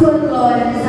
tua glória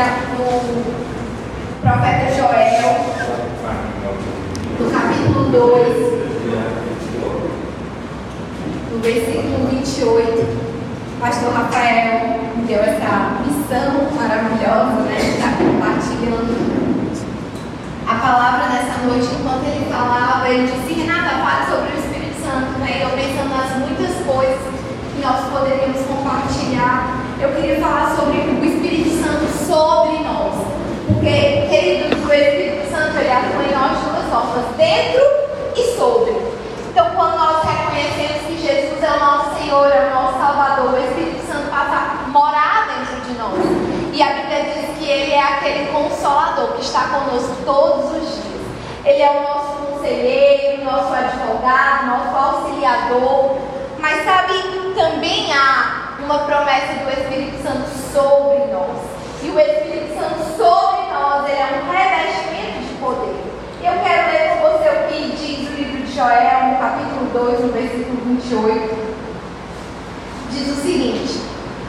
no profeta Joel, no capítulo 2, no versículo 28. Pastor Rafael me deu essa missão maravilhosa, né, de estar compartilhando a palavra nessa noite. Enquanto ele falava, ele disse: Renata, fale sobre o Espírito Santo, né? Eu pensando nas muitas coisas que nós poderíamos compartilhar. Eu queria falar sobre o Espírito Santo sobre nós. Porque, queridos, o Espírito Santo ele atua em nós de duas formas: dentro e sobre. Então, quando nós reconhecemos que Jesus é o nosso Senhor, é o nosso Salvador, o Espírito Santo passa a morar dentro de nós. E a Bíblia diz que Ele é aquele consolador que está conosco todos os dias. Ele é o nosso conselheiro, nosso advogado, nosso auxiliador. Mas sabe, também há uma promessa do Espírito Santo sobre nós. E o Espírito Santo sobre nós, ele é um revestimento de poder. Eu quero ler com você o que diz o livro de Joel, no capítulo 2, no versículo 28. Diz o seguinte: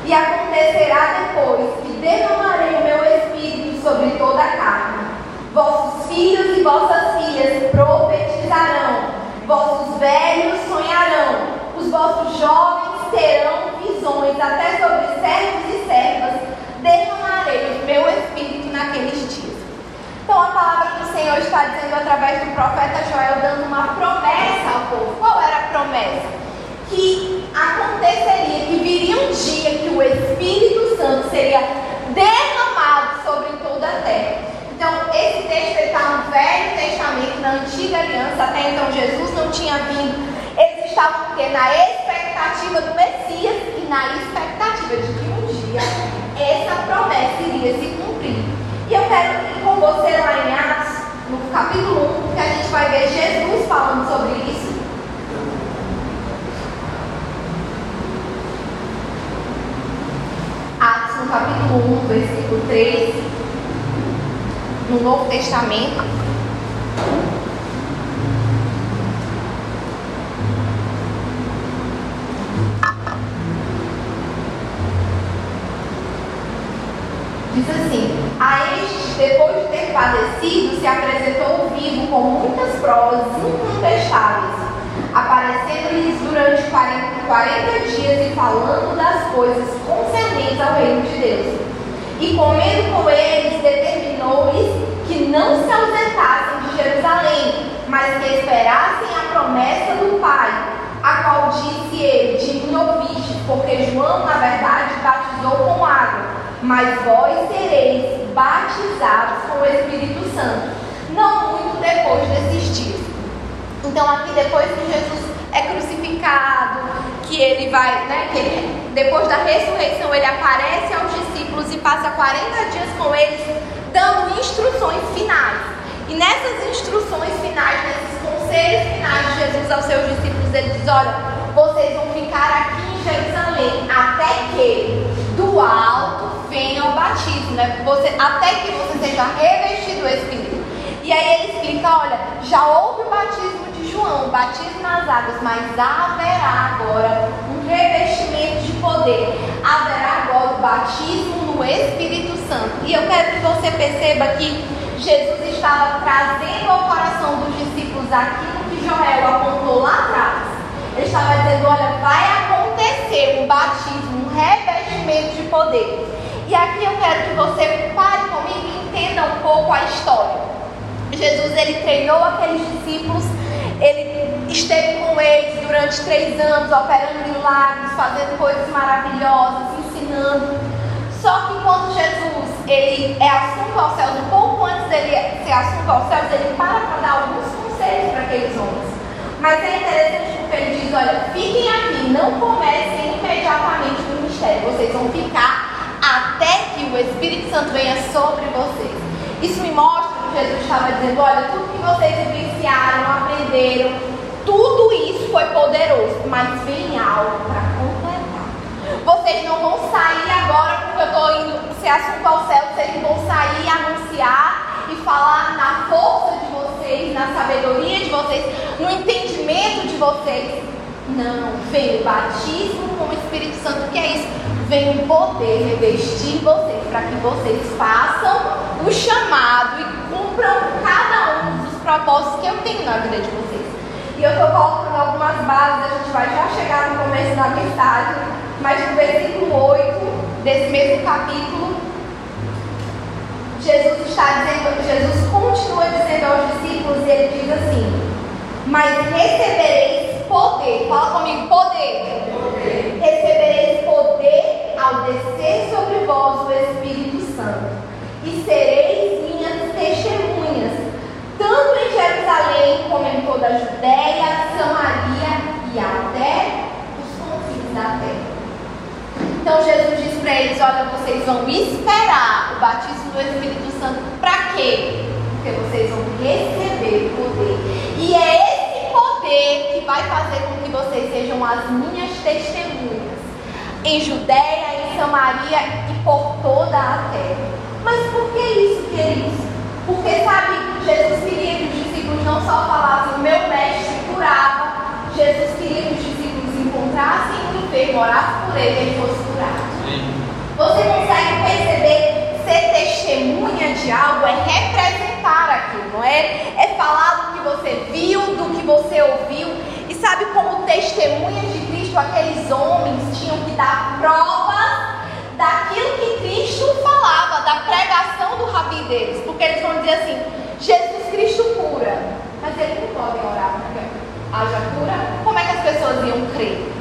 E acontecerá depois que derramarei o meu espírito sobre toda a carne. Vossos filhos e vossas filhas profetizarão, vossos velhos sonharão, os vossos jovens terão visões, até sobre servos e servas derramarei o meu espírito naqueles dias. Então a palavra do Senhor está dizendo através do profeta Joel, dando uma promessa ao povo. Qual era a promessa? Que aconteceria, que viria um dia que o Espírito Santo seria derramado sobre toda a terra. Então, esse texto está no Velho Testamento, na Antiga Aliança, até então Jesus não tinha vindo. Eles estavam porque na expectativa do Messias e na expectativa de que um dia essa promessa iria se cumprir. E eu quero ir com você lá em Atos, no capítulo 1, porque a gente vai ver Jesus falando sobre isso. Atos, no capítulo 1, versículo 3, no Novo Testamento. Diz assim: A este, depois de ter padecido, se apresentou vivo com muitas provas incontestáveis, aparecendo-lhes durante 40, 40 dias e falando das coisas concernentes ao reino de Deus. E comendo com eles, determinou-lhes que não se ausentassem de Jerusalém, mas que esperassem a promessa do Pai, a qual disse ele: De mim ouviste, porque João, na verdade, batizou com água mas vós sereis batizados com o Espírito Santo, não muito depois desses dias. Então, aqui, depois que Jesus é crucificado, que ele vai, né, que ele, depois da ressurreição, ele aparece aos discípulos e passa 40 dias com eles, dando instruções finais. E nessas instruções finais, nesses conselhos finais de Jesus aos seus discípulos, ele diz: Olha, vocês vão ficar aqui em Jerusalém até que do alto venha o batismo, né? Você, até que você seja revestido do Espírito. E aí ele explica: Olha, já houve o batismo de João, o batismo nas águas, mas haverá agora um revestimento de poder. Haverá agora o batismo no Espírito Santo. E eu quero que você perceba que Jesus estava trazendo ao coração dos discípulos aquilo que Joel apontou lá atrás. Ele estava dizendo: olha, vai acontecer um batismo, um revestimento de poder. E aqui eu quero que você pare comigo e entenda um pouco a história. Jesus ele treinou aqueles discípulos, ele esteve com eles durante três anos, operando milagres, fazendo coisas maravilhosas, ensinando. Só que quando Jesus ele é assunto aos céus, um pouco antes dele ser assunto aos céus, ele para para dar alguns conselhos para aqueles homens. Mas é interessante porque ele diz: olha, fiquem aqui, não comecem imediatamente o ministério, vocês vão ficar até que o Espírito Santo venha sobre vocês. Isso me mostra Jesus estava dizendo: olha, tudo que vocês vivenciaram, aprenderam, tudo isso foi poderoso, mas vem algo para vocês não vão sair agora porque eu estou indo ser assunto ao céu. Vocês vão sair e anunciar e falar na força de vocês, na sabedoria de vocês, no entendimento de vocês. Não, vem o batismo com o Espírito Santo, que é isso. Vem o poder revestir vocês para que vocês façam o chamado e cumpram cada um dos propósitos que eu tenho na vida de vocês. E eu estou colocando algumas bases, a gente vai já chegar no começo da mensagem. Mas no versículo 8 desse mesmo capítulo, Jesus está dizendo, Jesus continua dizendo aos discípulos, e ele diz assim: Mas recebereis poder, fala comigo, poder. poder. Recebereis poder ao descer sobre vós o Espírito Santo, e sereis minhas testemunhas, tanto em Jerusalém como em toda a Judéia, Samaria e até os confins da terra. Então Jesus diz para eles: Olha, vocês vão esperar o batismo do Espírito Santo para quê? Porque vocês vão receber poder. E é vai fazer com que vocês sejam as minhas testemunhas em Judéia, em Samaria e por toda a terra. Mas por que isso, queridos? Porque, sabe, Jesus queria que os discípulos não só falassem, meu mestre curava, Jesus queria que os discípulos encontrassem o enfermo, orassem por ele, ele fosse você consegue perceber ser testemunha de algo é representar aquilo, não é? É falar do que você viu, do que você ouviu. Sabe como testemunhas de Cristo, aqueles homens tinham que dar provas daquilo que Cristo falava, da pregação do rabi deles. Porque eles vão dizer assim: Jesus Cristo cura. Mas eles não podem orar porque haja cura. Como é que as pessoas iam crer?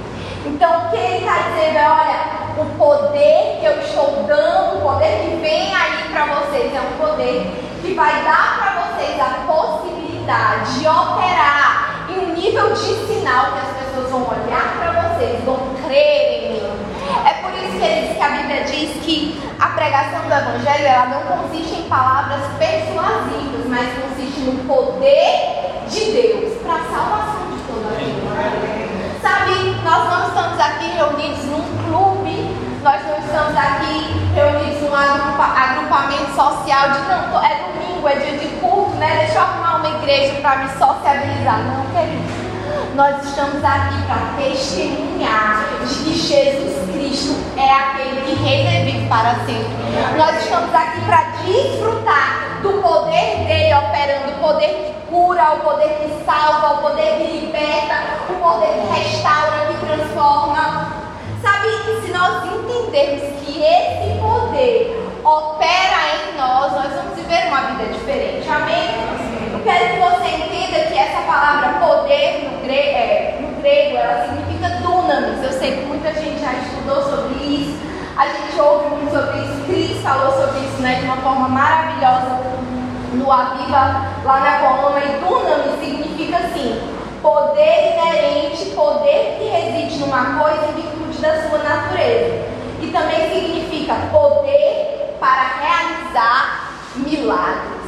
Então, o que ele está dizendo é: olha, o poder que eu estou dando, o poder que vem aí para vocês, é um poder que vai dar para vocês a possibilidade de operar um nível de sinal que as pessoas vão olhar para vocês, vão crer em mim. É por isso que ele que a Bíblia diz que a pregação do Evangelho ela não consiste em palavras persuasivas, mas consiste no poder de Deus para a salvação de toda a vida. Sabe, nós não estamos aqui reunidos num clube, nós não estamos aqui reunidos num agrupamento social de não, é domingo, é dia de culto, né? Deixa eu arrumar uma igreja para me sociabilizar. Não, querido. Nós estamos aqui para testemunhar de que Jesus Cristo é aquele que reina para sempre. Nós estamos aqui para desfrutar do poder dele operando, o poder que cura, o poder que salva, o poder que liberta, o poder que restaura, que transforma. Nós entendermos que esse poder opera em nós, nós vamos viver uma vida diferente. Amém? Eu quero que você entenda que essa palavra poder no grego, é, no grego ela significa dunamis. Eu sei que muita gente já estudou sobre isso. A gente ouve muito sobre isso. forma maravilhosa no Aviva, lá na coluna, e Dunami significa assim, poder inerente, poder que reside numa coisa virtude da sua natureza. E também significa poder para realizar milagres.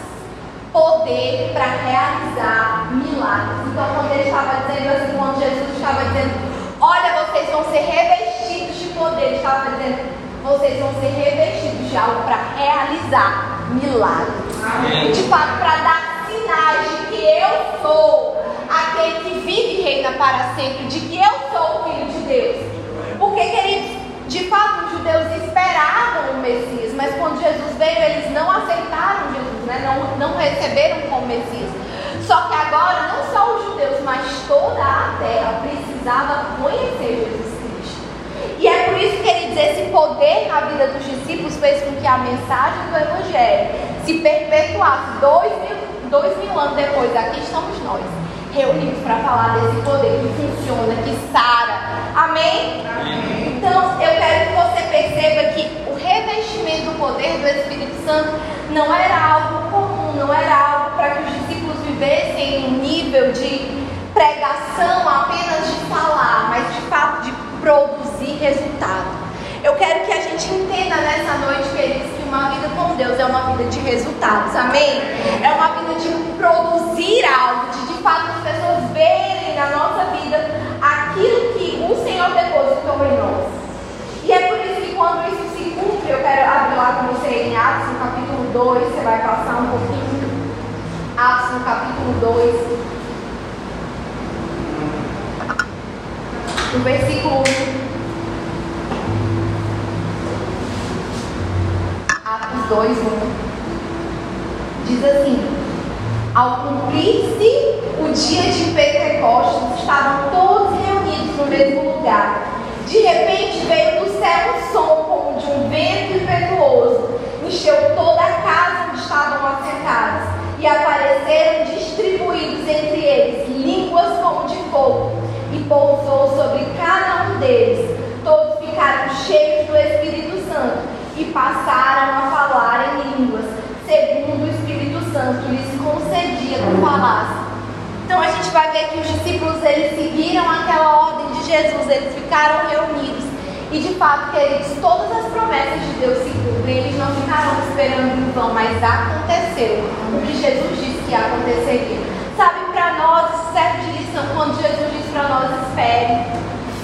Poder para realizar milagres. Então, quando ele estava dizendo assim, quando Jesus estava dizendo, olha, vocês vão ser revestidos de poder, ele estava dizendo, vocês vão ser revestidos de algo para realizar milagres. Amém. De fato, para dar sinais de que eu sou aquele que vive e reina para sempre, de que eu sou o Filho de Deus. Porque, queridos, de fato, os judeus esperavam o Messias, mas quando Jesus veio, eles não aceitaram Jesus, né? não, não receberam como Messias. Só que agora, não só os judeus, mas toda a terra precisava conhecer Jesus. E é por isso que ele diz: esse poder na vida dos discípulos fez com que a mensagem do Evangelho se perpetuasse. Dois mil, dois mil anos depois, aqui estamos nós, reunidos para falar desse poder que funciona, que sara. Amém? Amém? Então, eu quero que você perceba que o revestimento do poder do Espírito Santo não era algo comum, não era algo para que os discípulos vivessem em um nível de pregação apenas de falar, mas de fato de produzir resultado. Eu quero que a gente entenda nessa noite, queridos, que uma vida com Deus é uma vida de resultados, amém? É uma vida de produzir algo, de de fato as pessoas verem na nossa vida aquilo que o Senhor depositou em nós. E é por isso que quando isso se cumpre, eu quero abrir lá com você em Atos, no capítulo 2, você vai passar um pouquinho. Atos, no capítulo 2. no versículo 1. 2, 1. Diz assim: Ao cumprir-se o dia de Pentecostes, estavam todos reunidos no mesmo lugar. De repente veio do céu um som como de um vento impetuoso, encheu toda a casa onde estavam assentados, e apareceram distribuídos entre eles línguas como de fogo e pousou sobre cada um deles. Todos ficaram cheios do Espírito Santo e passaram a falar em línguas, segundo o Espírito Santo lhes concedia que falassem. Então a gente vai ver que os discípulos eles seguiram aquela ordem de Jesus, eles ficaram reunidos. E de fato, queridos, todas as promessas de Deus se cumprem, eles não ficaram esperando em vão, mas aconteceu o que Jesus disse que aconteceria. Sabe, para nós, isso serve de lição quando Jesus diz para nós: espere,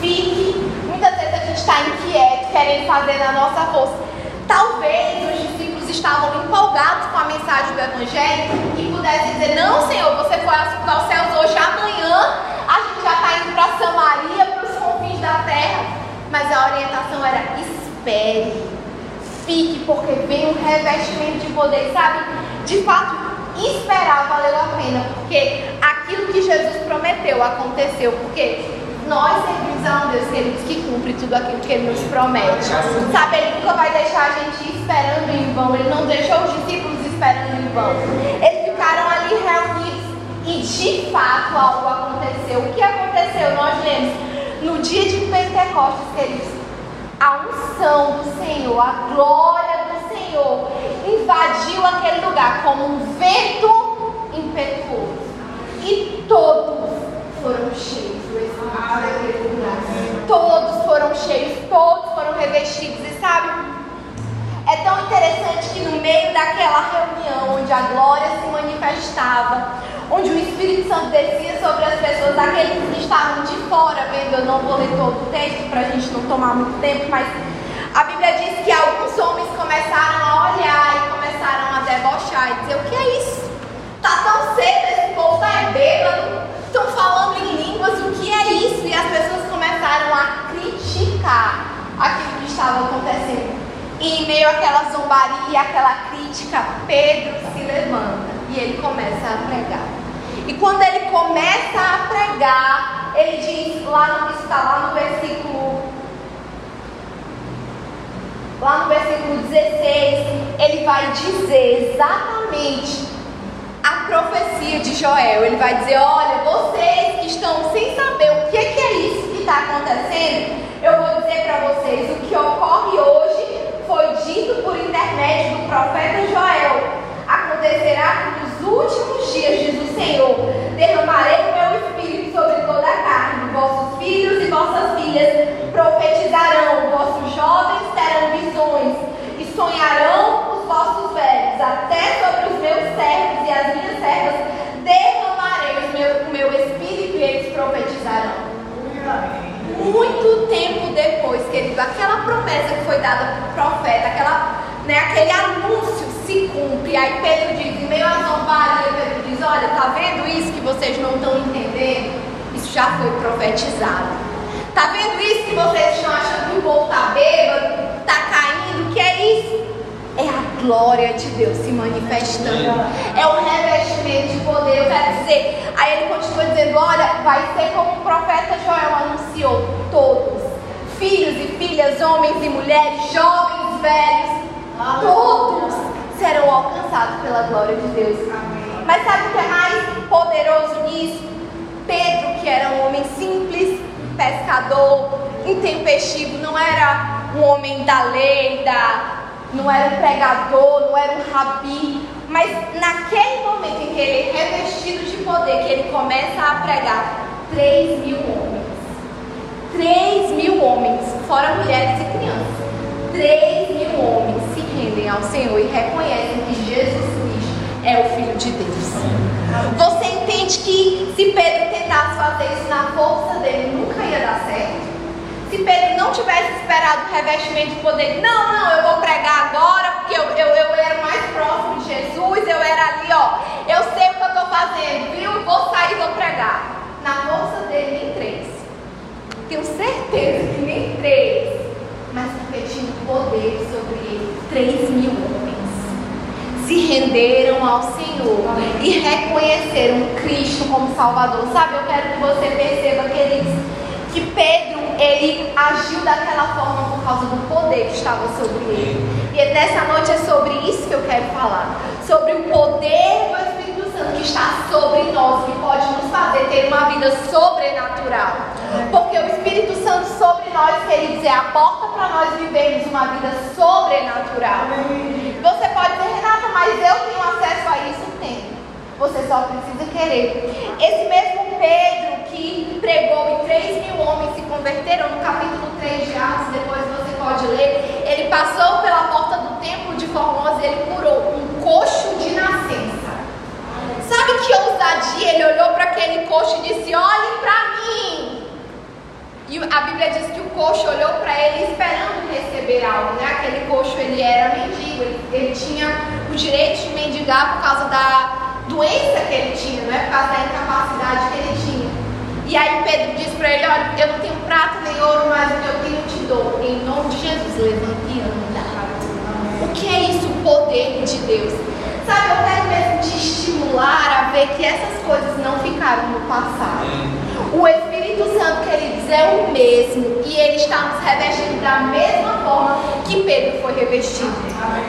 fique. Muitas vezes a gente está inquieto, querendo fazer na nossa força. Talvez os discípulos estavam empolgados com a mensagem do Evangelho e pudessem dizer: Não, Senhor, você foi aos céus hoje, amanhã a gente já está indo para Samaria, para os confins da terra. Mas a orientação era: espere, fique, porque vem um revestimento de poder, sabe? De fato, esperar valeu a pena, porque aquilo que Jesus prometeu aconteceu, porque nós servimos a um Deus, queridos, que cumpre tudo aquilo que Ele nos promete. Sabe, Ele nunca vai deixar a gente esperando em vão, Ele não deixou os discípulos esperando em vão. Eles ficaram ali reunidos e de fato algo aconteceu. O que aconteceu? Nós lemos no dia de Pentecostes, queridos, a unção do Senhor, a glória do Senhor invadiu aquele lugar como um vento impetuoso. E todos foram cheios do Espírito naquele lugar. Todos foram cheios, todos foram revestidos. E sabe, é tão interessante que no meio daquela reunião onde a glória se manifestava, onde o Espírito Santo descia sobre as pessoas, aqueles que estavam de fora vendo, eu não vou ler todo o texto para a gente não tomar muito tempo, mas a Bíblia diz que alguns homens começaram a olhar e começaram a debochar e dizer: o que é isso? Tá tão cedo, esse povo tá é bêbado, estão falando em línguas, o que é isso? E as pessoas começaram a criticar aquilo que estava acontecendo. E em meio àquela zombaria, àquela crítica, Pedro se levanta e ele começa a pregar. E quando ele começa a pregar, ele diz lá no, está lá no versículo lá no versículo 16, ele vai dizer exatamente a profecia de Joel. Ele vai dizer: Olha, vocês que estão sem saber o que é isso que está acontecendo, eu vou dizer para vocês: o que ocorre hoje foi dito por intermédio do profeta Joel acontecerá que nos últimos dias, diz o Senhor, derramarei o meu espírito sobre toda a carne. Vossos filhos e vossas filhas profetizarão, vossos jovens terão visões e sonharão os vossos velhos. Até sobre os meus servos e as minhas servas derramarei meu, o meu espírito e eles profetizarão. Muito tempo depois, querido, aquela promessa que foi dada para o profeta, aquela né, aquele anúncio se cumpre. Aí Pedro diz, em meio à zombaria, Pedro diz, olha, tá vendo isso que vocês não estão entendendo? Isso já foi profetizado. Tá vendo isso que vocês estão achando que o povo tá bêbado, tá caindo? Que é isso? É a glória de Deus se manifestando. É o revestimento de poder. Eu quero dizer. Aí ele continua dizendo: Olha, vai ser como o profeta Joel anunciou: todos, filhos e filhas, homens e mulheres, jovens, velhos, todos serão alcançados pela glória de Deus. Mas sabe o que é mais poderoso nisso? Pedro, que era um homem simples, pescador, intempestivo, não era um homem da lei, da, não era um pregador, não era um rabi, mas naquele momento em que ele é revestido de poder, que ele começa a pregar, 3 mil homens, 3 mil homens, fora mulheres e crianças, 3 mil homens ao Senhor e reconhecem que Jesus Cristo é o Filho de Deus. Você entende que se Pedro tentasse fazer isso na força dele, nunca ia dar certo? Se Pedro não tivesse esperado o revestimento de poder, não, não, eu vou pregar agora, porque eu, eu, eu era mais próximo de Jesus, eu era ali, ó, eu sei o que eu estou fazendo, viu? Vou sair e vou pregar. Na força dele, nem três. Tenho certeza que nem três. Mas tinha poder sobre ele. Três mil homens se renderam ao Senhor e reconheceram Cristo como Salvador. Sabe, eu quero que você perceba, queridos, que Pedro ele agiu daquela forma por causa do poder que estava sobre ele. E nessa noite é sobre isso que eu quero falar, sobre o poder do Espírito Santo que está sobre nós, que pode nos fazer ter uma vida sobrenatural. Porque o Espírito Santo sobre nós quer dizer a porta para nós vivermos uma vida sobrenatural. Você pode dizer, Renata, mas eu tenho acesso a isso? Tem. Você só precisa querer. Esse mesmo Pedro que pregou e 3 mil homens se converteram no capítulo 3 de Atos, depois você pode ler. Ele passou pela porta do templo de Formosa e ele curou um coxo de nascença. Sabe que ousadia? Ele olhou para aquele coxo e disse: Olhe para mim. E a Bíblia diz que o coxo olhou para ele esperando receber algo, né? Aquele coxo ele era mendigo, ele, ele tinha o direito de mendigar por causa da doença que ele tinha, não é por causa da incapacidade que ele tinha. E aí Pedro diz para ele, olha, eu não tenho prata nem ouro, mas o que eu tenho te dou. Em nome de Jesus, levante e anda. O que é isso, o poder de Deus? Sabe, eu quero mesmo te estimular a ver que essas coisas não ficaram no passado. O Espírito Santo, queridos, é o mesmo e ele está nos revestindo da mesma forma que Pedro foi revestido.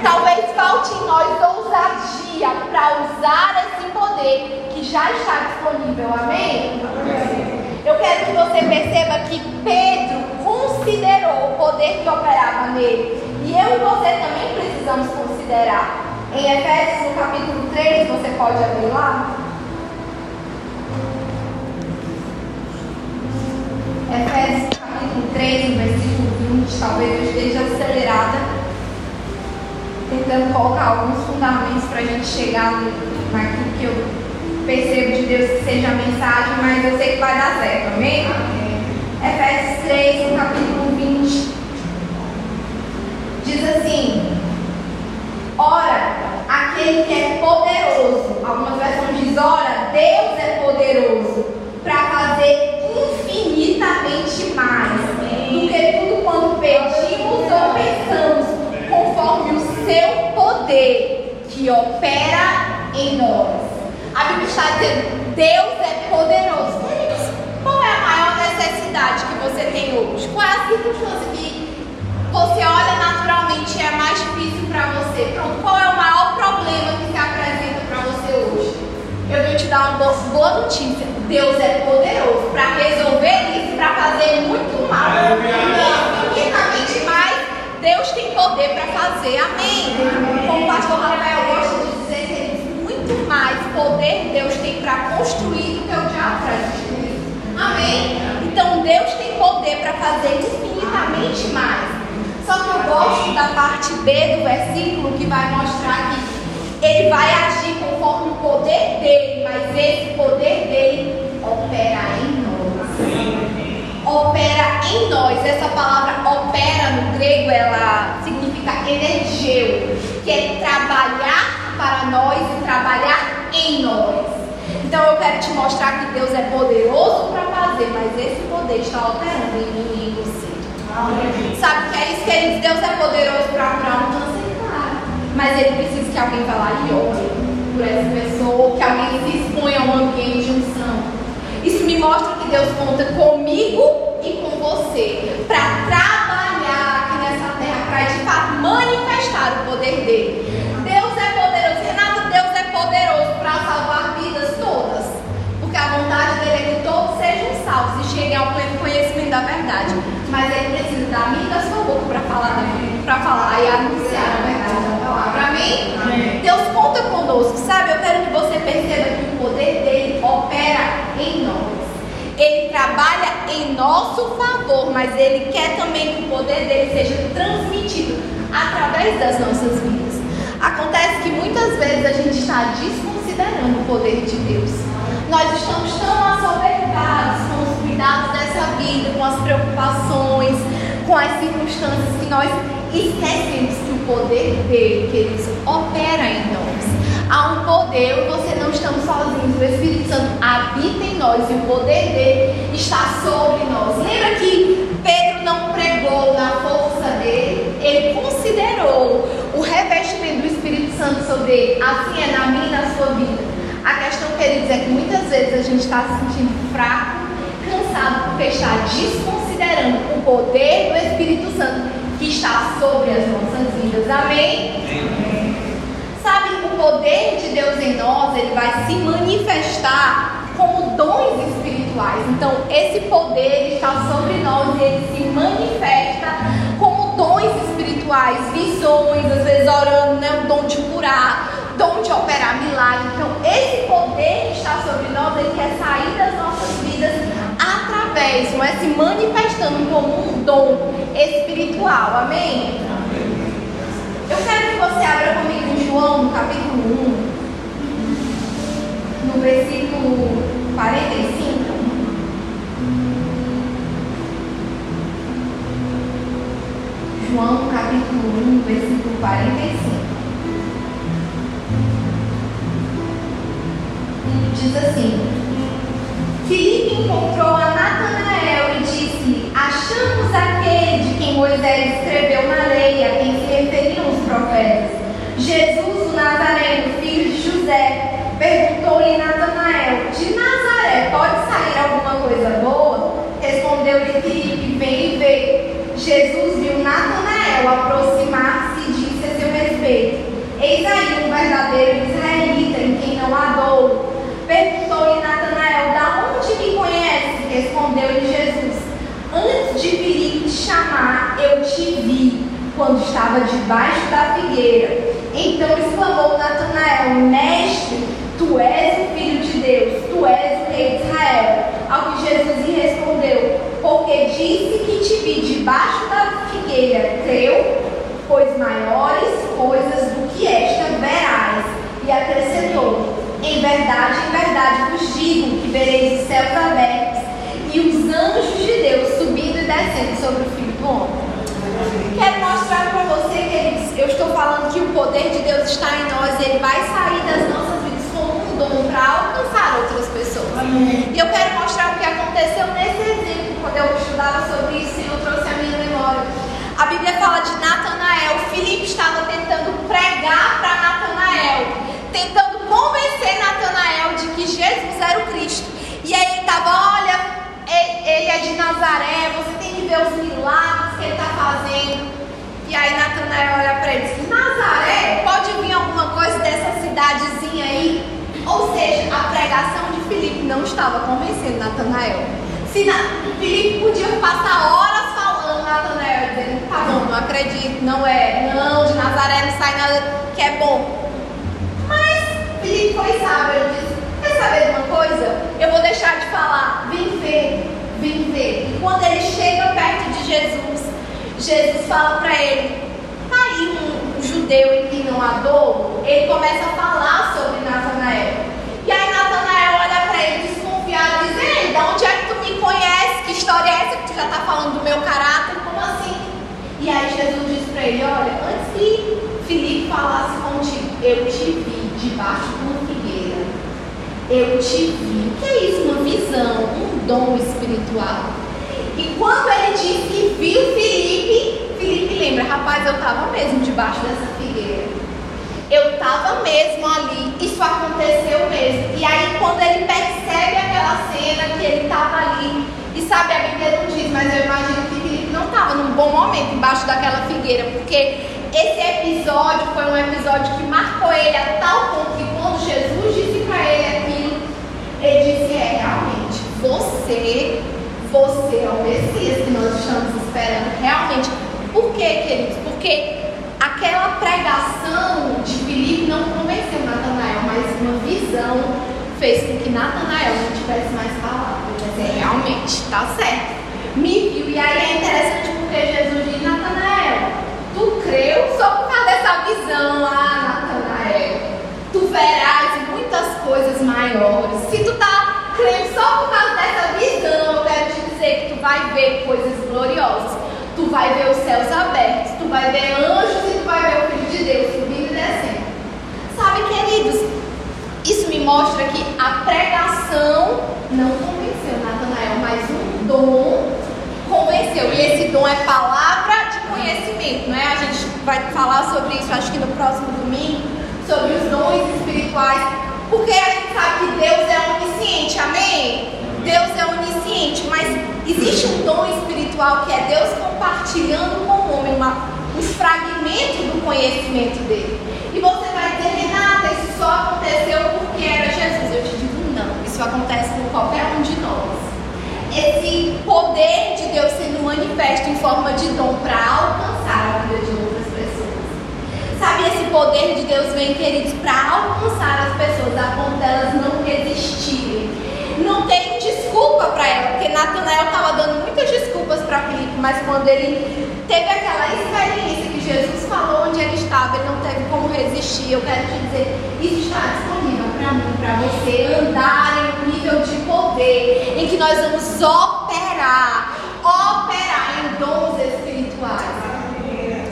Talvez falte em nós ousadia para usar esse poder que já está disponível. Amém? Eu quero que você perceba que Pedro considerou o poder que operava nele. E eu e você também precisamos considerar. Em Efésios, no capítulo 3, você pode abrir lá. Efésios capítulo 3, versículo 20, talvez eu esteja acelerada, tentando colocar alguns fundamentos para a gente chegar naquilo que eu percebo de Deus que seja a mensagem, mas eu sei que vai dar certo, amém? amém. Efésios 3, no capítulo 20, diz assim: Ora, aquele que é poderoso, algumas versões dizem, ora, Deus é poderoso para fazer infinitamente mais do que tudo quanto pedimos ou pensamos, conforme o seu poder que opera em nós. A Bíblia está dizendo, Deus é poderoso. Qual é a maior necessidade que você tem hoje? Qual é a circunstância que você olha naturalmente é mais difícil para você? Pronto, qual é o maior problema que se apresenta para você hoje? Eu vou te dar uma boa notícia. Deus é poderoso para resolver isso, para fazer muito mais. Infinitamente mais. Deus tem poder para fazer. Amém. Como o pastor Rafael gosta de dizer, que muito mais poder Deus tem para construir do que o diabo destruir. Amém. Então Deus tem poder para fazer infinitamente mais. Só que eu gosto da parte B do versículo que vai mostrar que ele vai agir conforme o poder dele, mas esse poder dele opera em nós. Opera em nós. Essa palavra opera no grego, ela significa energeu, que é trabalhar para nós e trabalhar em nós. Então eu quero te mostrar que Deus é poderoso para fazer, mas esse poder está operando em mim e em você. Sabe o que é isso, queridos? Deus é poderoso para claro. Mas ele precisa que alguém vá lá e ore por essa pessoa, que alguém se exponha a um ambiente de unção. Isso me mostra que Deus conta comigo e com você para trabalhar aqui nessa terra, para de fato manifestar o poder dele. Deus é poderoso. Renata, Deus é poderoso para salvar vidas todas. Porque a vontade dele é que todos sejam salvos e cheguem ao pleno conhecimento da verdade. Mas ele precisa da minha e da sua boca para falar, para falar e anunciar a verdade da palavra. Amém? Amém? Deus conta conosco, sabe? Eu quero que você perceba que o poder dele opera em nós. Ele trabalha em nosso favor, mas ele quer também que o poder dele seja transmitido através das nossas vidas. Acontece que muitas vezes a gente está desconsiderando o poder de Deus. Nós estamos tão assoberbados com os cuidados dessa vida, com as preocupações, com as circunstâncias que nós esquecemos que o poder dele, que ele opera em nós. Há um poder, você não estamos sozinhos, o Espírito Santo habita em nós e o poder dele está sobre nós. Lembra que Pedro não pregou na força dele, ele considerou o revestimento do Espírito Santo sobre ele. Assim é na minha e na sua vida. A questão, queridos, é que muitas vezes a gente está se sentindo fraco, cansado, porque está desconsiderando o poder do Espírito Santo que está sobre as nossas vidas. Amém? Amém. Sabe, o poder de Deus em nós, ele vai se manifestar como dons espirituais. Então, esse poder está sobre nós e ele se manifesta como dons espirituais, visões, às vezes orando, né, o dom de curar, dom de operar milagre. Então, esse poder que está sobre nós, ele quer sair das nossas vidas através, não é se manifestando como um dom espiritual. Amém? Eu quero que você abra comigo em João, no capítulo 1, no versículo 45. João, capítulo 1, versículo 45. Diz assim: Filipe encontrou a Natanael e disse: Achamos aquele de quem Moisés escreveu na lei, a quem se referiam os profetas. Jesus, o Nazareno, filho de José. Perguntou-lhe Natanael: De Nazaré pode sair alguma coisa boa? Respondeu-lhe Filipe: Vem e vê. Jesus viu Natanael aproximar-se e disse a seu respeito: Eis aí um verdadeiro israelita em quem não há dolo. Perguntou-lhe Natanael: Da onde? Respondeu-lhe Jesus: Antes de Filipe te chamar, eu te vi quando estava debaixo da figueira. Então exclamou Natanael: Mestre, tu és o filho de Deus, tu és o rei de Israel. Ao que Jesus lhe respondeu: Porque disse que te vi debaixo da figueira, creu? Pois maiores coisas do que esta verás. E acrescentou: Em verdade, em verdade vos digo que vereis os céus abertos e os anjos de Deus subindo e descendo sobre o filho do homem. Quero mostrar para você, queridos, eu estou falando que o poder de Deus está em nós e ele vai sair das nossas vidas como um dom para alcançar outras pessoas. Amém. E eu quero mostrar o que aconteceu nesse exemplo, quando eu estudava sobre isso e eu trouxe a minha memória. A Bíblia fala de Natanael. Filipe estava tentando pregar para Natanael, tentando convencer Natanael de que Jesus era o Cristo. E aí ele estava, olha, ele é de Nazaré, você tem que ver os milagres que ele está fazendo. E aí Natanael olha para ele e diz, Nazaré, pode vir alguma coisa dessa cidadezinha aí? Ou seja, a pregação de Filipe não estava convencendo Natanael. Se na... Filipe podia passar horas falando Natanael, dizendo, tá bom, não acredito, não é, não, de Nazaré não sai nada que é bom. Mas Filipe foi sábio, ele disse, saber de uma coisa? Eu vou deixar de falar. Vem ver, vem ver. E quando ele chega perto de Jesus, Jesus fala para ele: tá aí um, judeu em quem não dor. Ele começa a falar sobre Natanael. E aí Natanael olha para ele desconfiado diz: Ei, de onde é que tu me conhece? Que história é essa que tu já está falando do meu caráter? Como E aí Jesus disse para ele: Olha, antes que Filipe falasse contigo, eu te vi debaixo figueira. Eu te vi. Que é isso? Uma visão, um dom espiritual. E quando ele disse que viu Filipe, Filipe lembra: Rapaz, eu estava mesmo debaixo dessa figueira. Eu estava mesmo ali, isso aconteceu mesmo. E aí, quando ele percebe aquela cena que ele estava ali, e sabe, a Bíblia não diz, mas eu imagino que Filipe não estava num bom momento embaixo daquela figueira, porque esse episódio foi um episódio que marcou ele a tal ponto que quando Jesus disse para ele aquilo, ele disse: É, realmente, você, você é o Messias que nós estamos esperando. Realmente. Por quê, queridos? Porque aquela pregação de Filipe não convenceu Natanael, mas uma visão fez com que Natanael não tivesse mais palavras. É, realmente, está certo. Me viu. E aí é interessante porque Jesus diz, Natanael, tu creu só por causa dessa visão lá, Natanael. Tu verás muitas coisas maiores. Se tu tá crendo só por causa dessa visão, eu quero te dizer que tu vai ver coisas gloriosas. Tu vai ver os céus abertos, tu vai ver anjos e tu vai ver o Filho de Deus subindo e descendo. Sabe, queridos, isso me mostra que a pregação não convenceu Natanael, mas um dom convenceu. E esse dom é palavra de conhecimento, né? A gente vai falar sobre isso, acho que no próximo domingo, sobre os dons espirituais, porque a gente sabe que Deus é onisciente, amém? Deus é onisciente, mas existe um dom espiritual que é Deus compartilhando com o homem uma, os fragmentos do conhecimento dele. E você vai dizer, Renata, isso só aconteceu porque era Jesus. Eu te digo, não, isso acontece com qualquer um de nós esse poder de Deus sendo manifesto em forma de dom para alcançar a vida de pessoas. Sabe, esse poder de Deus vem, queridos, para alcançar as pessoas a ponto delas não resistirem. Não tem desculpa para ela, porque Natanael estava dando muitas desculpas para Filipe, mas quando ele teve aquela experiência que Jesus falou onde ele estava, ele não teve como resistir. Eu quero te dizer, isso está disponível para mim, para você andar em um nível de poder em que nós vamos operar, operar em dons espirituais.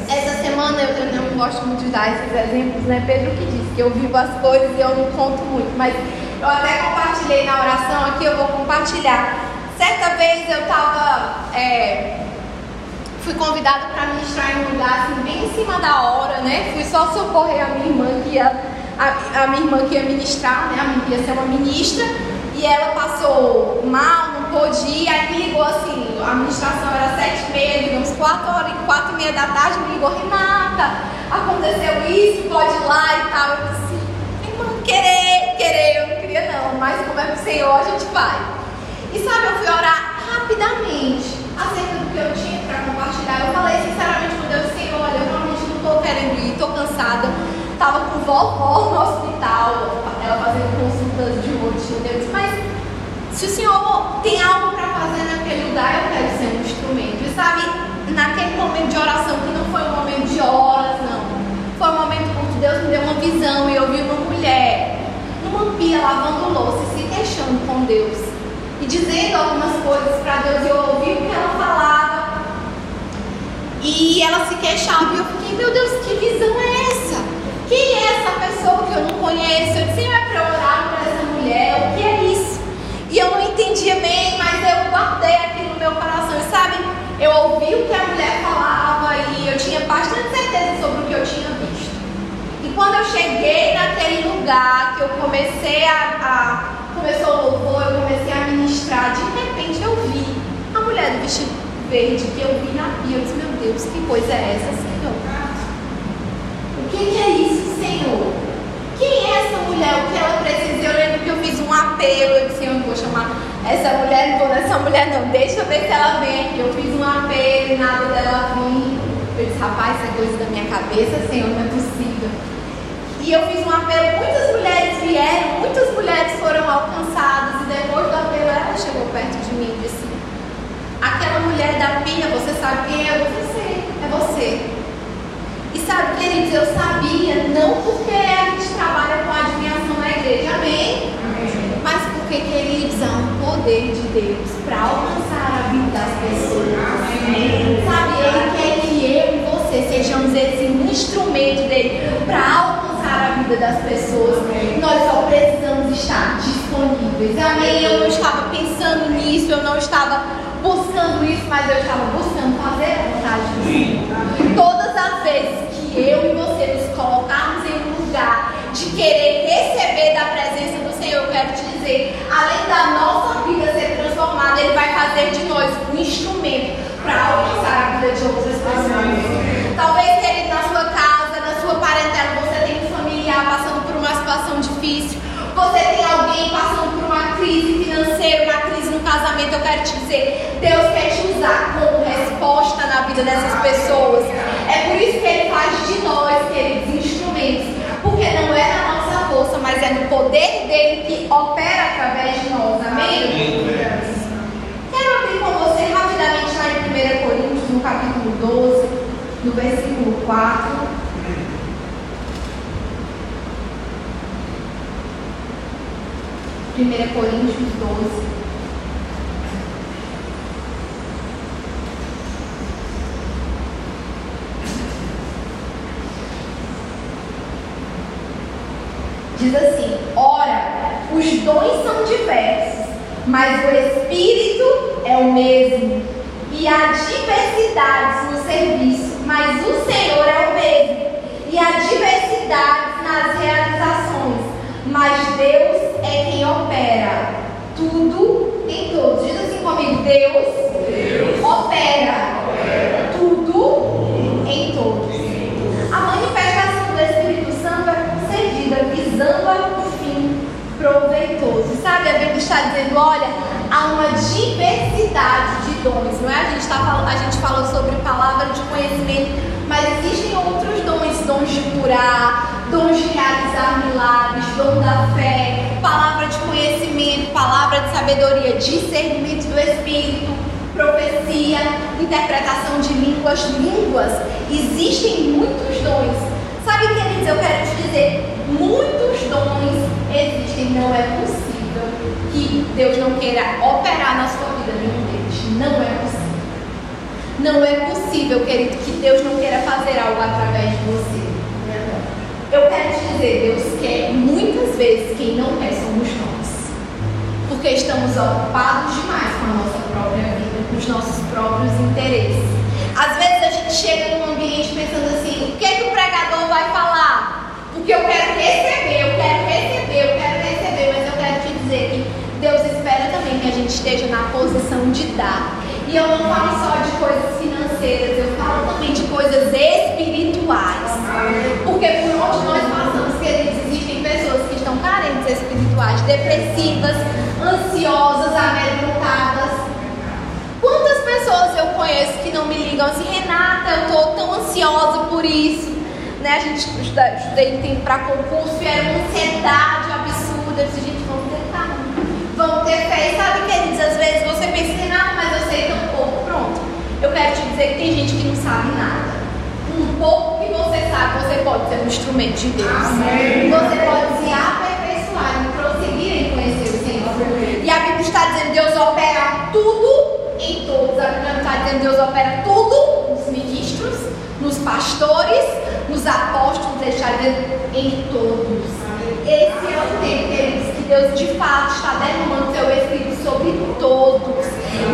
Essa semana eu, não gosto muito de dar esses exemplos, né? Pedro que disse que eu vivo as coisas e eu não conto muito, mas eu até compartilhei na oração aqui, eu vou compartilhar. Certa vez eu estava. É, fui convidada para ministrar em um lugar assim, bem em cima da hora, né? Fui só socorrer a minha irmã que ia, a, a minha irmã que ia ministrar, né? A minha ia ser uma ministra. E ela passou mal, não pôde ir, aí me ligou assim, a administração era sete e meia, digamos, quatro horas, quatro e meia da tarde, me ligou, Renata, aconteceu isso, pode ir lá e tal. Eu disse, querer, querer, eu não queria não, mas como é pro Senhor, a gente vai. E sabe, eu fui orar rapidamente acerca do que eu tinha para compartilhar. Eu falei sinceramente com Deus, Senhor, olha, eu realmente não estou querendo ir, estou cansada. Estava com vovó no hospital, ela fazendo consultas de rotina. Eu se o Senhor tem algo para fazer naquele lugar, eu quero ser um instrumento. E sabe, naquele momento de oração, que não foi um momento de horas, não. Foi um momento onde Deus me deu uma visão e eu vi uma mulher numa pia lavando louça e se queixando com Deus. E dizendo algumas coisas para Deus e eu ouvi o que ela falava. E ela se queixava e eu fiquei, meu Deus, que visão é essa? Quem é essa pessoa que eu não conheço? Eu disse, é para orar E eu não entendia bem, mas eu guardei aquilo no meu coração. E sabe, eu ouvi o que a mulher falava e eu tinha bastante certeza sobre o que eu tinha visto. E quando eu cheguei naquele lugar, que eu comecei a, a começou o louvor, eu comecei a ministrar, de repente eu vi a mulher do vestido verde que eu vi na pia. Eu disse, meu Deus, que coisa é essa, Senhor? O que, que é isso, Senhor? Quem é essa mulher? O que ela precisa? Eu lembro que eu fiz um apelo. Eu disse, eu não vou chamar essa mulher, não vou nessa mulher, não. Deixa eu ver se ela vem aqui. Eu fiz um apelo e nada dela vir. Eu disse, rapaz, isso é coisa da minha cabeça, Senhor, não é possível. E eu fiz um apelo, muitas mulheres vieram, muitas mulheres foram alcançadas. E depois do apelo, ela chegou perto de mim e disse: Aquela mulher da pia, você sabe quem é? Eu disse: É você. E sabe, queridos, eu sabia, não porque a gente trabalha com adivinhação na igreja, amém? amém. Mas porque, queridos, há um poder de Deus para alcançar a vida das pessoas. Amém. Sabe, Ele quer que eu sejamos esse instrumento dele para alcançar a vida das pessoas. Nós só precisamos estar disponíveis. Amém? Eu não estava pensando nisso, eu não estava buscando isso, mas eu estava buscando fazer a vontade do Senhor. Todas as vezes que eu e você nos colocarmos em um lugar de querer receber da presença do Senhor, eu quero te dizer, além da nossa vida ser transformada, Ele vai fazer de nós um instrumento para alcançar a vida de outras pessoas. Talvez, querido, na sua casa, na sua parentela, você tem um familiar passando por uma situação difícil. Você tem alguém passando por uma crise financeira, uma crise casamento. Eu quero te dizer, Deus quer te usar como resposta na vida dessas pessoas. É por isso que Ele faz de nós, queridos, instrumentos. Porque não é na nossa força, mas é no poder dele que opera através de nós. Amém? Quero abrir com você rapidamente lá em 1 Coríntios, no capítulo 12, no versículo 4. Primeira Coríntios 12. Diz assim: Ora, os dons são diversos, mas o Espírito é o mesmo. E há diversidades no serviço, mas o Senhor é o mesmo. E há diversidades nas realizações, mas Deus é quem opera tudo em todos. Diz assim comigo: Deus, Deus opera, opera tudo em todos. A manifestação do Espírito Santo é concedida visando a proveitoso. Sabe, a Bíblia está dizendo: olha, há uma diversidade de dons, não é? A gente, falando, a gente falou sobre palavra de conhecimento, mas existem outros dons: dons de curar, dons de realizar milagres, dom da fé, palavra de conhecimento, palavra de sabedoria, discernimento do Espírito, profecia, interpretação de línguas, línguas. Existem muitos dons. Sabe, queridos, eu quero te dizer, muitos dons existem, não é possível que Deus não queira operar na sua vida nenhum deles. Não é possível. Não é possível, querido, que Deus não queira fazer algo através de você. Eu quero te dizer, Deus quer muitas vezes quem não quer somos nós. Porque estamos ocupados demais com a nossa própria vida, com os nossos próprios interesses. Às vezes a gente chega num ambiente pensando assim, o que, é que o pregador vai falar? Porque eu quero receber, eu quero receber, eu quero receber, mas eu quero te dizer que Deus espera também que a gente esteja na posição de dar. E eu não falo só de coisas financeiras, eu falo também de coisas espirituais. Porque por onde nós passamos, queridos, existem pessoas que estão carentes espirituais, depressivas, ansiosas, amedrontadas. Quantas pessoas eu conheço que não me ligam assim, Renata, eu estou tão ansiosa por isso. Né? A gente estudei tempo para concurso e era uma ansiedade absurda. Eu disse, gente, vamos calma. Vamos ter fé. E sabe, queridos, às vezes você pensa, Renata, mas eu sei tão pouco. Pronto. Eu quero te dizer que tem gente que não sabe nada. Um pouco que você sabe, você pode ser um instrumento de Deus. Amém. Você pode se aperfeiçoar e prosseguir em conhecer o Senhor. E a Bíblia está dizendo, Deus opera tudo em todos. A Bíblia está dizendo Deus opera tudo nos ministros, nos pastores, nos apóstolos, dizendo em todos. Esse é o tempo, que Deus de fato está derramando seu Espírito sobre todos.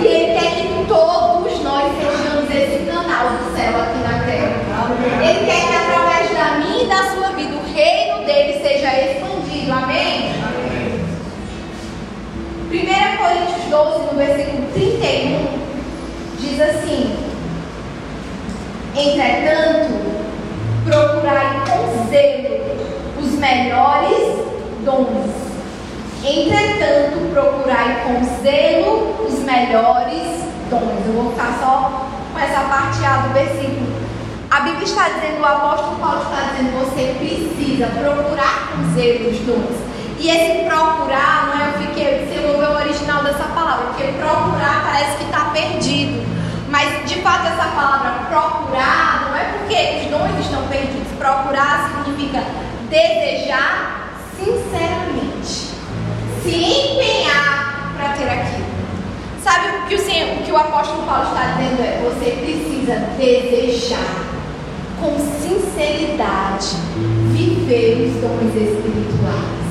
E Ele quer que todos nós sejamos esse canal do céu aqui na terra. Ele quer que através da minha e da sua vida o reino dele seja expandido. Amém? 1 Coríntios 12, no versículo 31, diz assim: Entretanto, procurai com zelo os melhores dons. Entretanto, procurai com zelo os melhores dons. Eu vou ficar só com essa parte A do versículo. A Bíblia está dizendo, o apóstolo Paulo está dizendo, você precisa procurar com zelo os dons. E esse procurar, não é o que desenvolveu o original dessa palavra, porque procurar parece que está perdido. Mas de fato essa palavra procurar não é porque os dons estão perdidos. Procurar significa desejar sinceramente, se empenhar para ter aquilo. Sabe o que o, Senhor, o que o apóstolo Paulo está dizendo é você precisa desejar. com sinceridade, viver os dons espirituais.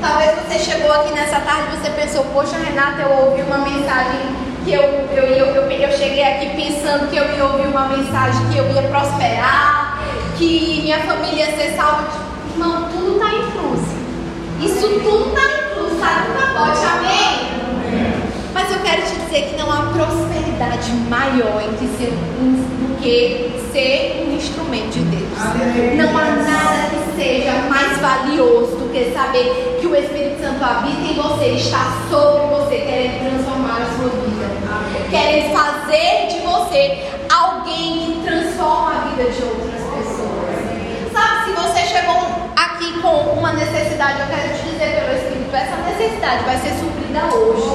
Talvez você chegou aqui nessa tarde e você pensou, poxa Renata, eu ouvi uma mensagem que eu, eu, eu, eu, eu cheguei aqui pensando que eu ia ouvir uma mensagem que eu ia prosperar, que minha família ia ser salva. Irmão, tudo está em cruz. Isso tudo está em está no pacote, amém? Mas eu quero te dizer que não há prosperidade maior em que ser, do que ser um instrumento de Deus. Não há nada que seja mais valioso do que saber que o Espírito Santo habita em você, está sobre você, querendo transformar a sua vida. Amém. Querendo fazer de você alguém que transforma a vida de outras pessoas. Sabe, se você chegou aqui com uma necessidade, eu quero te dizer pelo Espírito, essa necessidade vai ser suprida hoje.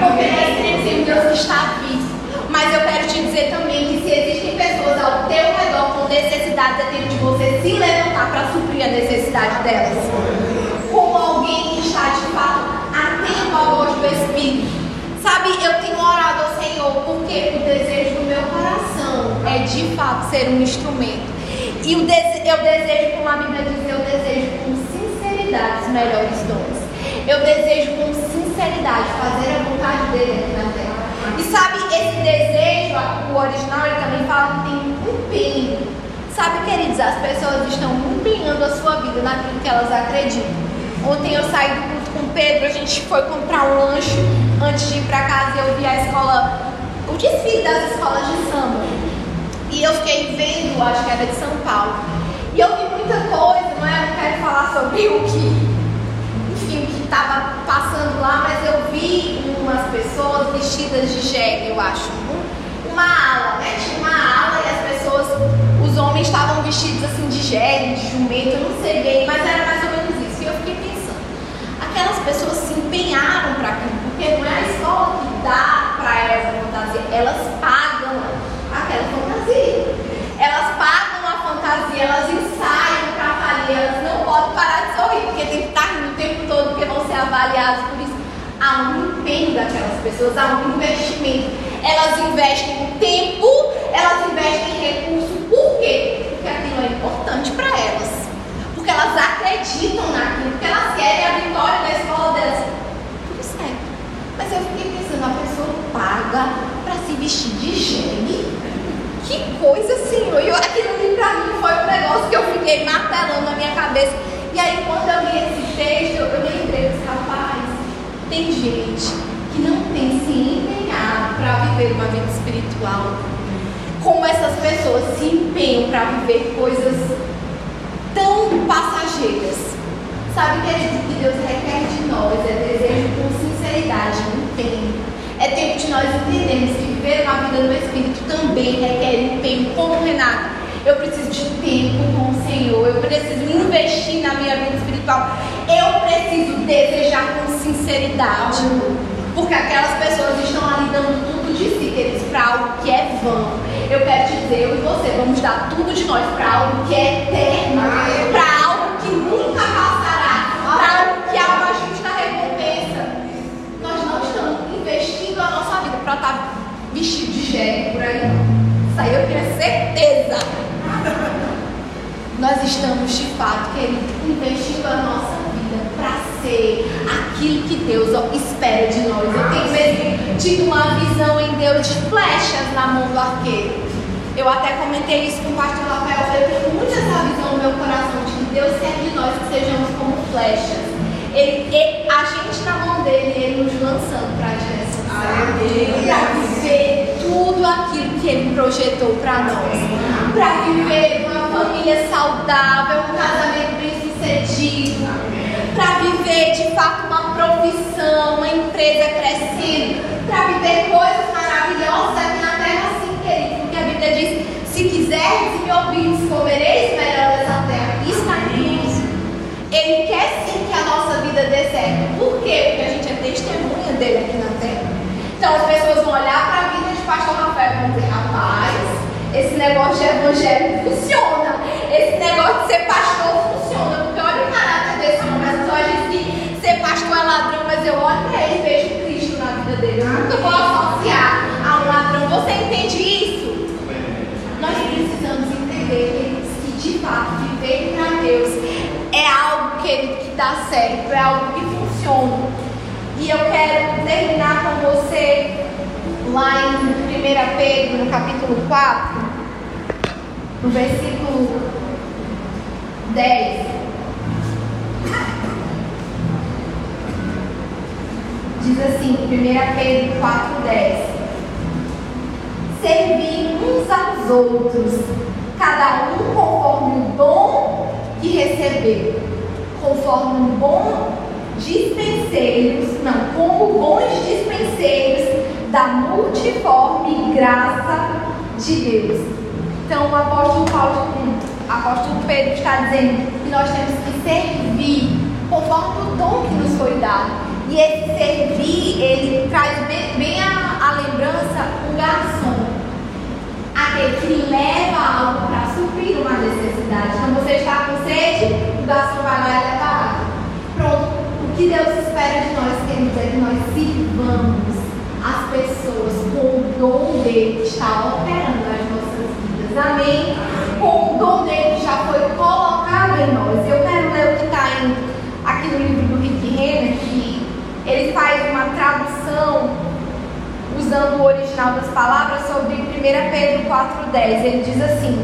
Porque nós temos um Deus que está vivo. Mas eu quero te dizer também que se existem pessoas ao teu redor com necessidade, é tempo de você se levantar para suprir a necessidade delas. Como alguém que está de fato atento à voz do Espírito. Sabe, eu tenho orado ao Senhor porque o desejo do meu coração é de fato ser um instrumento e eu desejo, como a Bíblia diz, eu desejo com sinceridade os melhores dons. Eu desejo com sinceridade fazer a vontade dele aqui na terra. E sabe, esse desejo, o original, ele também fala que tem um empenho. Sabe, queridos, as pessoas estão empenhando a sua vida naquilo que elas acreditam. Ontem eu saí do com Pedro, a gente foi comprar um lanche antes de ir para casa e eu vi a escola, o desfile das escolas de samba. E eu fiquei vendo, acho que era de São Paulo. E eu vi muita coisa, não é? Eu não quero falar sobre o que, enfim, que estava passando lá, mas eu vi umas pessoas vestidas de jegue, eu acho. Uma ala, né? Tinha uma ala e as pessoas, os homens estavam vestidos assim de jegue, de jumento, eu não sei bem, mas era mais ou menos isso. E eu fiquei pensando, aquelas pessoas se empenharam para aquilo, porque não é a escola que dá para elas a fantasia, elas pagam aquela fantasia. Elas pagam a fantasia, elas ensaiam para falir, elas não podem parar de sorrir, porque tem que estar rindo o tempo todo, porque vão ser avaliadas por isso. Há um empenho daquelas pessoas, há um investimento. Elas investem tempo, elas investem recurso. Por quê? Porque aquilo é importante para elas. Porque elas acreditam naquilo, porque elas querem a vitória da escola. Mas eu fiquei pensando, a pessoa paga para se vestir de gene que coisa, Senhor. E aquilo ali para mim foi um negócio que eu fiquei martelando na minha cabeça. E aí, quando eu li esse texto, eu lembrei rapaz, tem gente que não tem se empenhado para viver uma vida espiritual. Como essas pessoas se empenham para viver coisas tão passageiras. Sabe, querido, que Deus requer de nós é desejo com sinceridade, empenho é tempo de nós entendermos que viver uma vida no Espírito também requer empenho, como Renato. Eu preciso de tempo com o Senhor, eu preciso investir na minha vida espiritual, eu preciso desejar com sinceridade, porque aquelas pessoas estão ali dando tudo de si deles para algo que é vão. Eu quero te dizer, eu e você vamos dar tudo de nós para algo que é eterno, para algo que nunca passará, de jegue por aí. Isso aí eu tenho certeza. Nós estamos de fato, querido, investindo a nossa vida para ser aquilo que Deus espera de nós. Eu tenho mesmo tido uma visão em Deus de flechas na mão do arqueiro. Eu até comentei isso com o pastor Rafael. Eu tenho muito essa visão no meu coração de que Deus quer de nós que sejamos como flechas. Ele, ele, a gente na mão dele, ele nos lançando para a direção para viver tudo aquilo que ele projetou para nós, para viver uma família saudável, um casamento bem sucedido, para viver de fato uma profissão, uma empresa crescendo, para viver coisas maravilhosas aqui na terra, assim, querido, porque a Bíblia diz: se quiseres e me ouvirdes, comereis melhor dessa terra. Isso está em ele quer Então as pessoas vão olhar para a vida de pastor Rafael e vão dizer, rapaz, esse negócio de evangelho funciona. Esse negócio de ser pastor funciona. Porque olha o caráter desse homem. As pessoas dizem que ser pastor é ladrão, mas eu olho para ele e vejo Cristo na vida dele. Eu nunca vou associar a um ladrão. Você entende isso? Nós precisamos entender fato viver para Deus é algo que, que dá certo, é algo que funciona. E eu quero terminar com você lá em 1 Pedro, no capítulo 4, no versículo 10. Diz assim, 1 Pedro 4,10 Servir uns aos outros, cada um conforme o dom que recebeu, conforme um bom dispenseiros, não, como bons dispenseiros da multiforme graça de Deus. Então o apóstolo Paulo, o apóstolo Pedro está dizendo que nós temos que servir conforme o dom que nos foi dado. E esse servir, ele traz bem, bem a, a, lembrança o garçom. Aquele que leva algo para suprir uma necessidade. Quando você está com sede, o garçom vai lá e leva água. Pronto. O que Deus espera de nós, queridos, é que nós sirvamos as pessoas com dom dele está operando nas nossas vidas. Amém? Com o dom dele já foi colocado em nós. Eu quero ler o que está aqui no livro do Rick Renner, que ele faz uma tradução usando o original das palavras sobre 1 Pedro 4,10. Ele diz assim: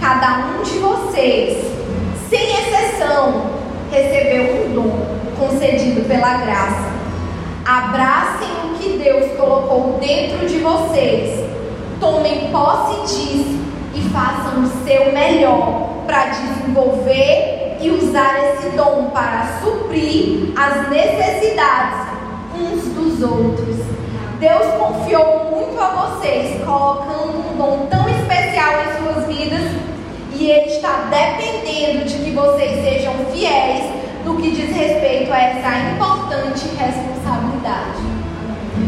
Cada um de vocês, sem exceção, recebeu um dom concedido pela graça. Abracem que Deus colocou dentro de vocês. Tomem posse disso e façam o seu melhor para desenvolver e usar esse dom para suprir as necessidades uns dos outros. Deus confiou muito a vocês, colocando um dom tão especial em suas vidas, e Ele está dependendo de que vocês sejam fiéis no que diz respeito a essa importante responsabilidade.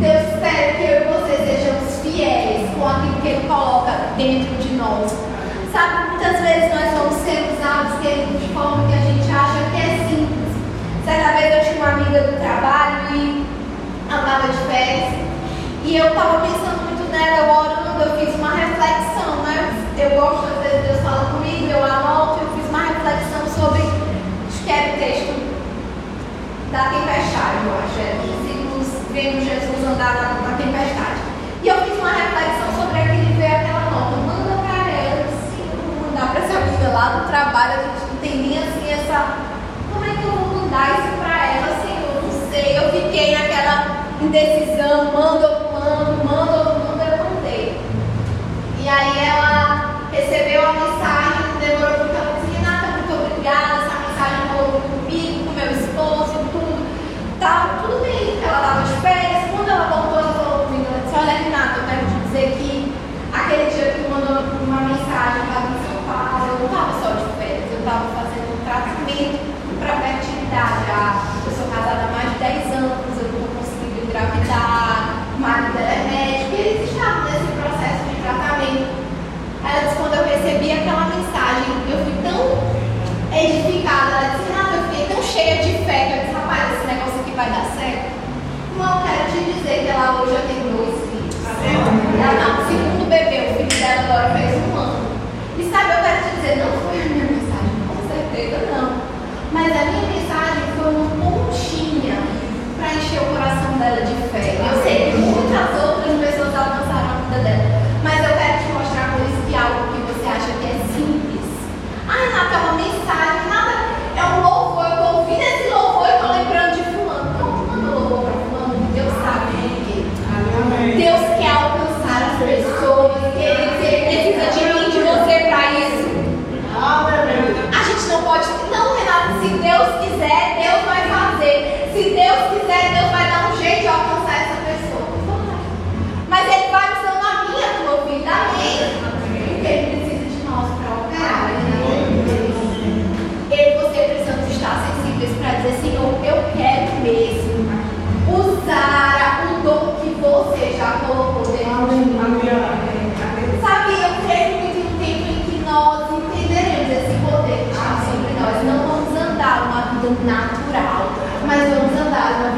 Deus espera que eu e você sejamos fiéis com aquilo que Ele coloca dentro de nós Sabe, muitas vezes nós vamos ser usados, de forma que a gente acha que é simples. Certa vez eu tinha uma amiga do trabalho e andava de férias. E eu estava pensando muito nela, eu orando, eu fiz uma reflexão, né? Eu gosto, às vezes Deus fala comigo, eu anoto, eu fiz uma reflexão sobre, acho que era o texto da tempestade, eu acho. É, vendo Jesus andar na, na tempestade. E eu fiz uma reflexão sobre aquele ver aquela nota. Manda mandar para essa amiga lá no trabalho, a gente não tem nem assim essa. Como é que eu vou mandar isso para ela? Eu não sei. Eu fiquei naquela indecisão, mando ou mando, mando mando, eu mandei. E aí ela recebeu a mensagem, demorou muito, ela disse, Renata, muito obrigada, essa mensagem falou comigo, com meu esposo, tudo. Tá, tudo bem, ela estava de férias. Quando ela voltou, ela falou comigo, ela disse, olha Renata, eu quero te dizer que aquele dia que tu mandou uma mensagem, estava eu não estava só de férias, eu estava fazendo um tratamento para fertilidade. Eu sou casada há mais de 10 anos, eu não conseguindo engravidar, o marido é médico, e eles estavam nesse processo de tratamento. Ela disse, quando eu recebi aquela mensagem, eu fui tão edificada, ela disse, nada, eu fiquei tão cheia de fé, que eu disse, rapaz, esse negócio aqui vai dar certo. Irmão, eu quero te dizer que ela hoje já tem dois filhos. Ela está no segundo bebê, o filho dela agora fez um ano. E sabe, eu quero te dizer, não foi a minha mensagem, com certeza não. Mas a minha mensagem foi uma pontinha para encher o coração dela de fé. Eu sei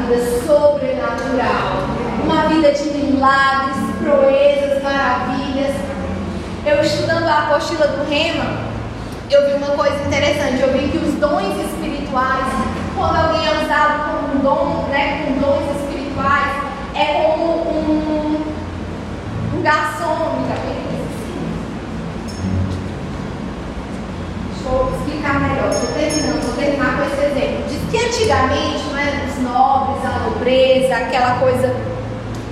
vida sobrenatural. Uma vida de milagres, proezas, maravilhas. Eu estudando a apostila do Rema, eu vi uma interessante. Eu vi que os dons espirituais, quando alguém é usado como um dom, né, com dons espirituais, é como um, um garçom, Deixa eu explicar melhor. Estou terminando, vou terminar com esse exemplo. Diz que antigamente, né, os nobres, a nobreza, aquela coisa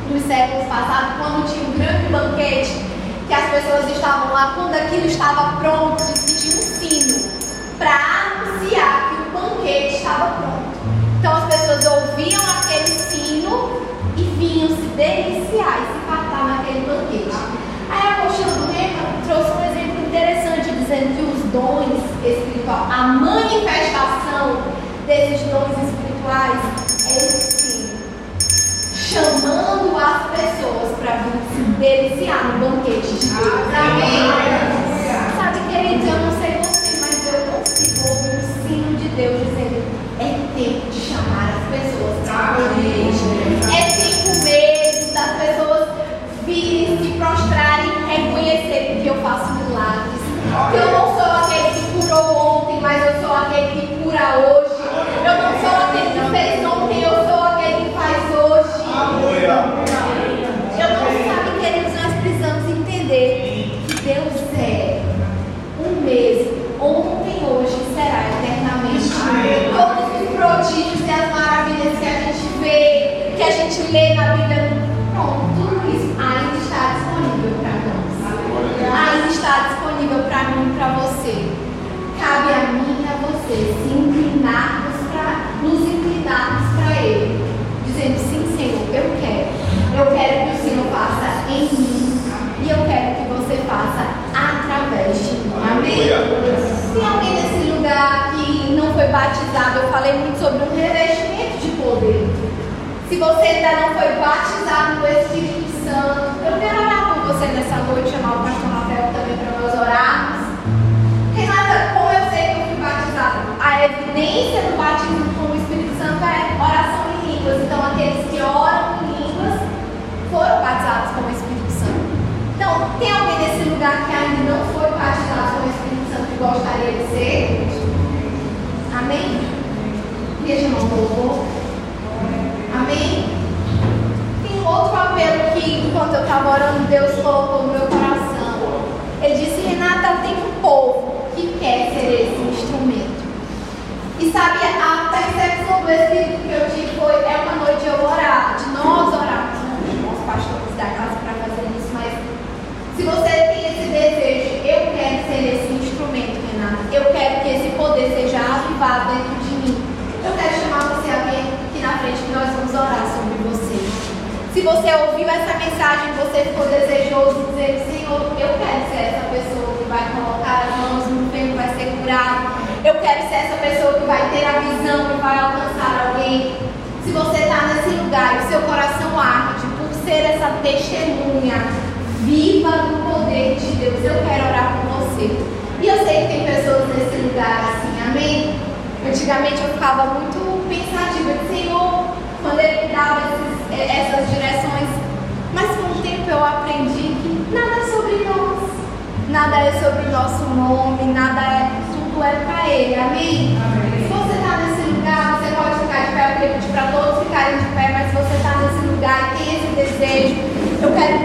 dos séculos passados, quando tinha um grande banquete, que as pessoas estavam lá, quando aquilo estava pronto, existia um sino para anunciar que o banquete estava pronto. Então as pessoas ouviam aquele sino e vinham se deliciar e se fartar naquele banquete. Aí a apostila do Reino trouxe um exemplo interessante, dizendo que os dons espirituais, a manifestação desses dons espirituais é esse chamando as pessoas para vir se deliciar no banquete de Deus. Amém? Sabe, queridos, eu não sei você, mas eu consigo ouvir o sino de Deus dizendo: é tempo de chamar as pessoas para o banquete. Faço milagres. Que eu não sou aquele que curou ontem, mas eu sou aquele que cura hoje. Eu não sou aquele que fez ontem, eu sou aquele que faz hoje. Eu não sabe, queridos, nós precisamos entender que Deus é o mesmo, ontem, hoje será eternamente. Todos os prodígios e as maravilhas que a gente vê, que a gente lê na Bíblia, pronto, tudo isso ainda está disponível para. Ainda está disponível para mim e para você. Cabe a mim e a você se inclinarmos para nos inclinarmos para Ele, dizendo sim Senhor, eu quero. Eu quero que o Senhor faça em mim. E eu quero que você faça através de mim. Amém? Se alguém nesse lugar que não foi batizado, eu falei muito sobre um revestimento de poder. Se você ainda não foi batizado no Espírito Santo, eu quero orar por você nessa noite, chamar o pastor também para nós orarmos. Renata, como eu sei que eu fui batizado? A evidência do batismo com o Espírito Santo é oração línguas. Então, aqueles que oram em línguas foram batizados com o Espírito Santo. Então, tem alguém nesse lugar que ainda não foi batizado com o Espírito Santo e gostaria de ser? Amém? Chamar um louvor. Amém? Tem outro apelo que, enquanto eu estava orando, Deus colocou no meu coração. Ele disse: Renata, tem um povo que quer ser esse instrumento. E sabe, a percepção do Espírito que eu tive foi, é uma noite eu orar, de nós orarmos com os pastores da casa para fazer isso, mas se você tem esse desejo, eu quero ser esse instrumento, Renata, eu quero que esse poder seja avivado dentro de mim. Eu quero chamar você a vir aqui na frente que nós vamos orar. Se você ouviu essa mensagem, você ficou desejoso de dizer, Senhor, eu quero ser essa pessoa que vai colocar as mãos no enfermo, vai ser curado. Eu quero ser essa pessoa que vai ter a visão e vai alcançar alguém. Se você está nesse lugar o seu coração arde por ser essa testemunha viva do poder de Deus, eu quero orar por você. E eu sei que tem pessoas nesse lugar assim, amém? Antigamente eu ficava muito pensativa, Senhor, quando Ele me dava esses, essas direções. Mas com o tempo eu aprendi que nada é sobre nós, nada é sobre o nosso nome, nada é tudo é para Ele. Amém? Amém. Se você está nesse lugar, você pode ficar de pé. Eu queria pedir para todos ficarem de pé, mas se você está nesse lugar e tem esse desejo, eu quero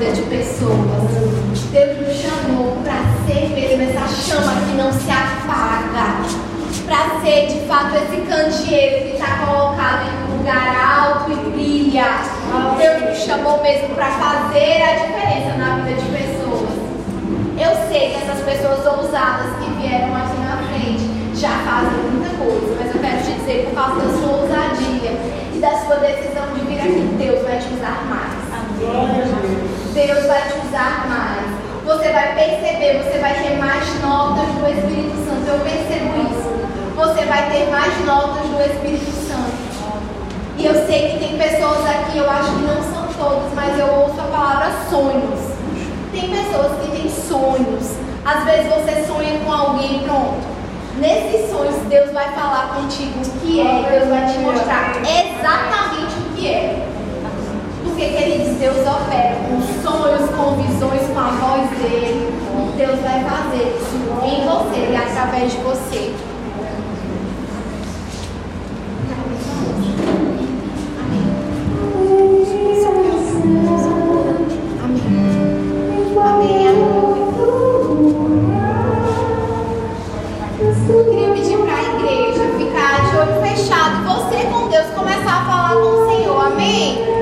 vida de pessoas. Deus nos chamou para ser mesmo essa chama que não se apaga. Para ser de fato esse candeeiro que está colocado em um lugar alto e brilha. Deus nos chamou mesmo para fazer a diferença na vida de pessoas. Eu sei que essas pessoas ousadas que vieram aqui na frente já fazem muita coisa, mas eu quero te dizer, por causa da sua ousadia e da sua decisão de vir aqui, Deus vai te usar mais. Deus vai te usar mais você vai perceber, você vai ter mais notas do Espírito Santo. Eu percebo isso. Você vai ter mais notas do Espírito Santo. E eu sei que tem pessoas aqui, eu acho que não são todos, mas eu ouço a palavra sonhos. Tem pessoas que têm sonhos. Às vezes você sonha com alguém, pronto. Nesses sonhos, Deus vai falar contigo o que é, Deus vai te mostrar exatamente o que é. Porque, queridos, Deus opera com sonhos, com visões, com a voz dele. Deus vai fazer isso em você e através de você. fechado, você com Deus começar a falar com o Senhor, amém?